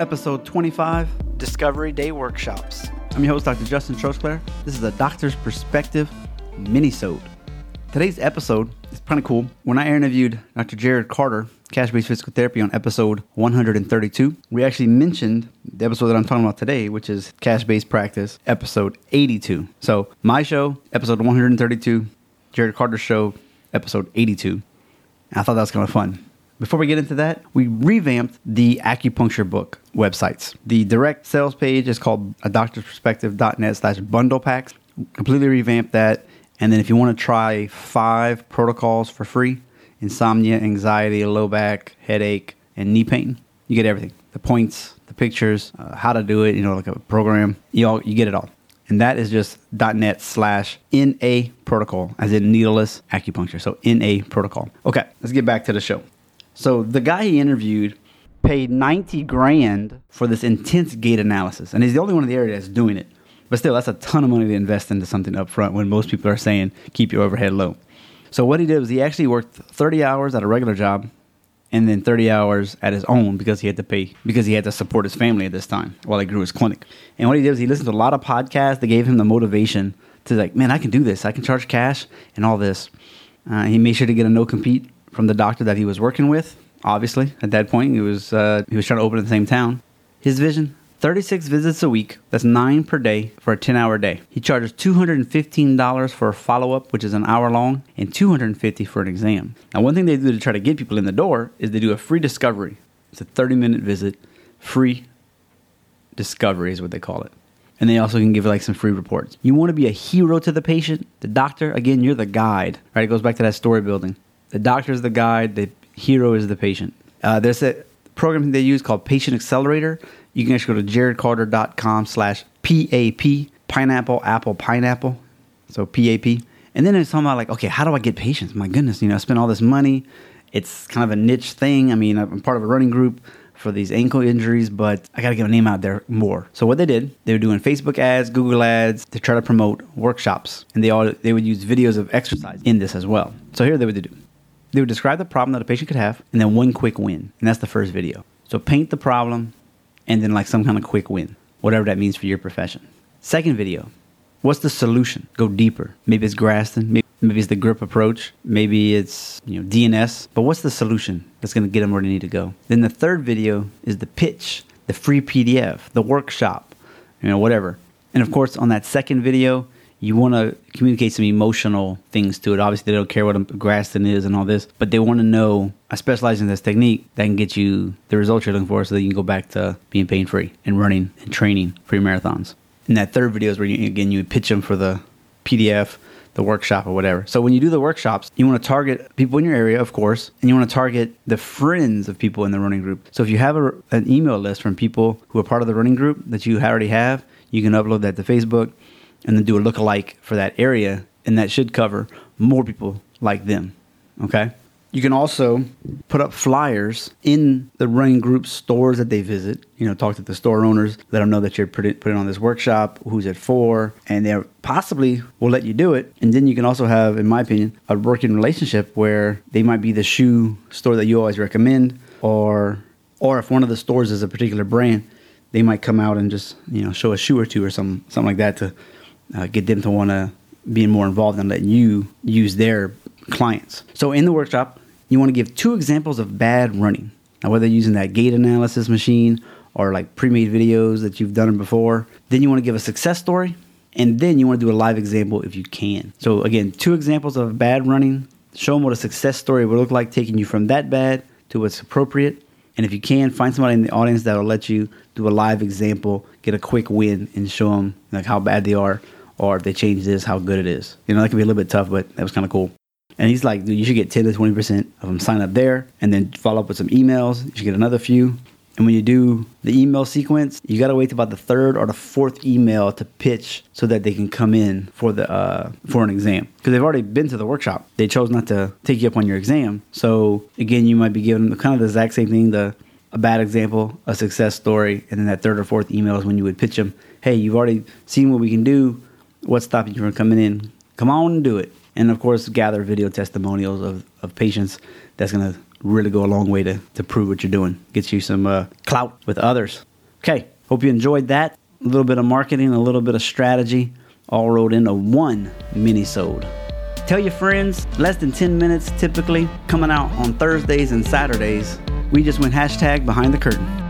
episode 25. Discovery Day Workshops. I'm your host, Dr. Justin Trosclair. This is a Doctor's Perspective mini-sode. Today's episode is kind of cool. When I interviewed Dr. Jared Carter, Cash-Based Physical Therapy, on episode 132, we actually mentioned the episode that I'm talking about today, which is Cash-Based Practice, episode 82. So my show, episode 132, Jared Carter's show, episode 82. I thought that was kind of fun. Before we get into that, we revamped the acupuncture book websites. The direct sales page is called a doctor's perspective.net slash bundle packs. Completely revamped that. And then if you want to try five protocols for free insomnia, anxiety, low back, headache, and knee pain you get everything the points, the pictures, uh, how to do it, you know, like a program. You, all, you get it all. And that is just .net slash NA protocol, as in needleless acupuncture. So NA protocol. Okay, let's get back to the show. So the guy he interviewed paid 90 grand for this intense gait analysis. And he's the only one in the area that's doing it. But still, that's a ton of money to invest into something up front when most people are saying keep your overhead low. So what he did was he actually worked 30 hours at a regular job and then 30 hours at his own because he had to pay because he had to support his family at this time while he grew his clinic. And what he did was he listened to a lot of podcasts that gave him the motivation to like, man, I can do this. I can charge cash and all this. Uh, he made sure to get a no compete from the doctor that he was working with. Obviously, at that point, he was uh, he was trying to open in the same town. His vision: 36 visits a week. That's nine per day for a 10-hour day. He charges $215 for a follow-up, which is an hour long, and 250 for an exam. Now, one thing they do to try to get people in the door is they do a free discovery. It's a 30-minute visit, free discovery is what they call it. And they also can give like some free reports. You want to be a hero to the patient, the doctor. Again, you're the guide. Right? It goes back to that story building. The doctor is the guide. The hero is the patient. Uh, there's a program they use called Patient Accelerator. You can actually go to jaredcarter.com slash PAP, pineapple, apple, pineapple. So PAP. And then it's talking about like, okay, how do I get patients? My goodness, you know, I spend all this money. It's kind of a niche thing. I mean, I'm part of a running group for these ankle injuries, but I got to get a name out there more. So what they did, they were doing Facebook ads, Google ads to try to promote workshops, and they all they would use videos of exercise in this as well. So here they would do. They would describe the problem that a patient could have, and then one quick win, and that's the first video. So paint the problem, and then like some kind of quick win, whatever that means for your profession. Second video, what's the solution? Go deeper. Maybe it's Graston, maybe, maybe it's the grip approach, maybe it's you know DNS. But what's the solution that's going to get them where they need to go? Then the third video is the pitch, the free PDF, the workshop, you know whatever. And of course, on that second video, you want to communicate some emotional things to it. Obviously, they don't care what a Graston is and all this, but they want to know I specialize in this technique that can get you the results you're looking for so that you can go back to being pain free and running and training for your marathons. And that third video is where, you, again, you pitch them for the PDF, the workshop, or whatever. So when you do the workshops, you want to target people in your area, of course, and you want to target the friends of people in the running group. So if you have a, an email list from people who are part of the running group that you already have, you can upload that to Facebook and then do a lookalike for that area, and that should cover more people like them. Okay. You can also put up flyers in the running group stores that they visit. You know, talk to the store owners, let them know that you're putting on this workshop, who's it for, and they possibly will let you do it. And then you can also have, in my opinion, a working relationship where they might be the shoe store that you always recommend, or or if one of the stores is a particular brand, they might come out and just you know show a shoe or two or something something like that to uh, get them to want to be more involved and let you use their clients. So in the workshop, you want to give two examples of bad running. Now, whether using that gait analysis machine or like pre-made videos that you've done before, then you want to give a success story, and then you want to do a live example if you can. So again, two examples of bad running. Show them what a success story would look like, taking you from that bad to what's appropriate. And if you can, find somebody in the audience that will let you do a live example, get a quick win, and show them like how bad they are or if they change this, how good it is. You know, that could be a little bit tough, but that was kind of cool. And he's like, dude, you should get 10 to 20% of them sign up there and then follow up with some emails. You should get another few. And when you do the email sequence, you got to wait about the third or the fourth email to pitch so that they can come in for the uh, for an exam because they've already been to the workshop. They chose not to take you up on your exam. So again, you might be giving them kind of the exact same thing: the a bad example, a success story, and then that third or fourth email is when you would pitch them. Hey, you've already seen what we can do what's stopping you from coming in? Come on and do it. And of course, gather video testimonials of, of patients that's going to really go a long way to, to prove what you're doing. Gets you some uh, clout with others. Okay, hope you enjoyed that. A little bit of marketing, a little bit of strategy, all rolled into one mini-sode. Tell your friends, less than 10 minutes typically, coming out on Thursdays and Saturdays. We just went hashtag behind the curtain.